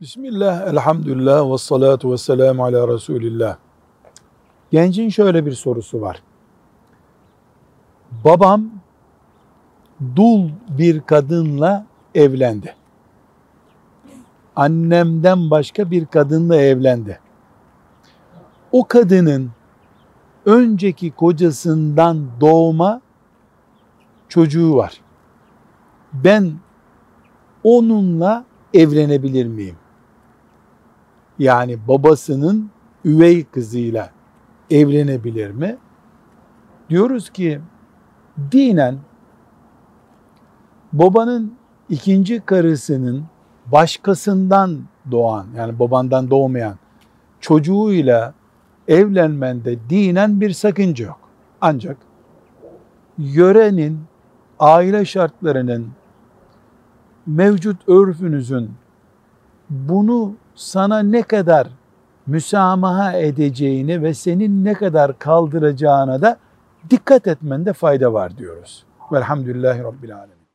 Bismillah, elhamdülillah, ve salatu ve selamu ala Resulillah. Gencin şöyle bir sorusu var. Babam dul bir kadınla evlendi. Annemden başka bir kadınla evlendi. O kadının önceki kocasından doğma çocuğu var. Ben onunla evlenebilir miyim? Yani babasının üvey kızıyla evlenebilir mi? Diyoruz ki dinen babanın ikinci karısının başkasından doğan yani babandan doğmayan çocuğuyla evlenmende dinen bir sakınca yok. Ancak yörenin aile şartlarının mevcut örfünüzün bunu sana ne kadar müsamaha edeceğini ve senin ne kadar kaldıracağına da dikkat etmende fayda var diyoruz. Velhamdülillahi Rabbil Alemin.